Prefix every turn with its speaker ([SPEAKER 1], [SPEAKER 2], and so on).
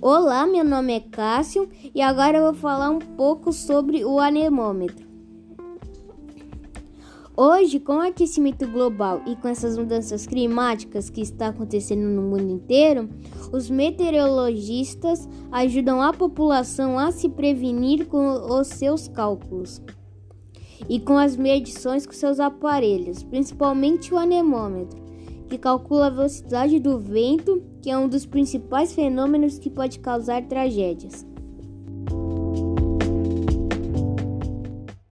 [SPEAKER 1] Olá, meu nome é Cássio e agora eu vou falar um pouco sobre o anemômetro. Hoje, com o aquecimento global e com essas mudanças climáticas que está acontecendo no mundo inteiro, os meteorologistas ajudam a população a se prevenir com os seus cálculos e com as medições com seus aparelhos, principalmente o anemômetro que calcula a velocidade do vento, que é um dos principais fenômenos que pode causar tragédias.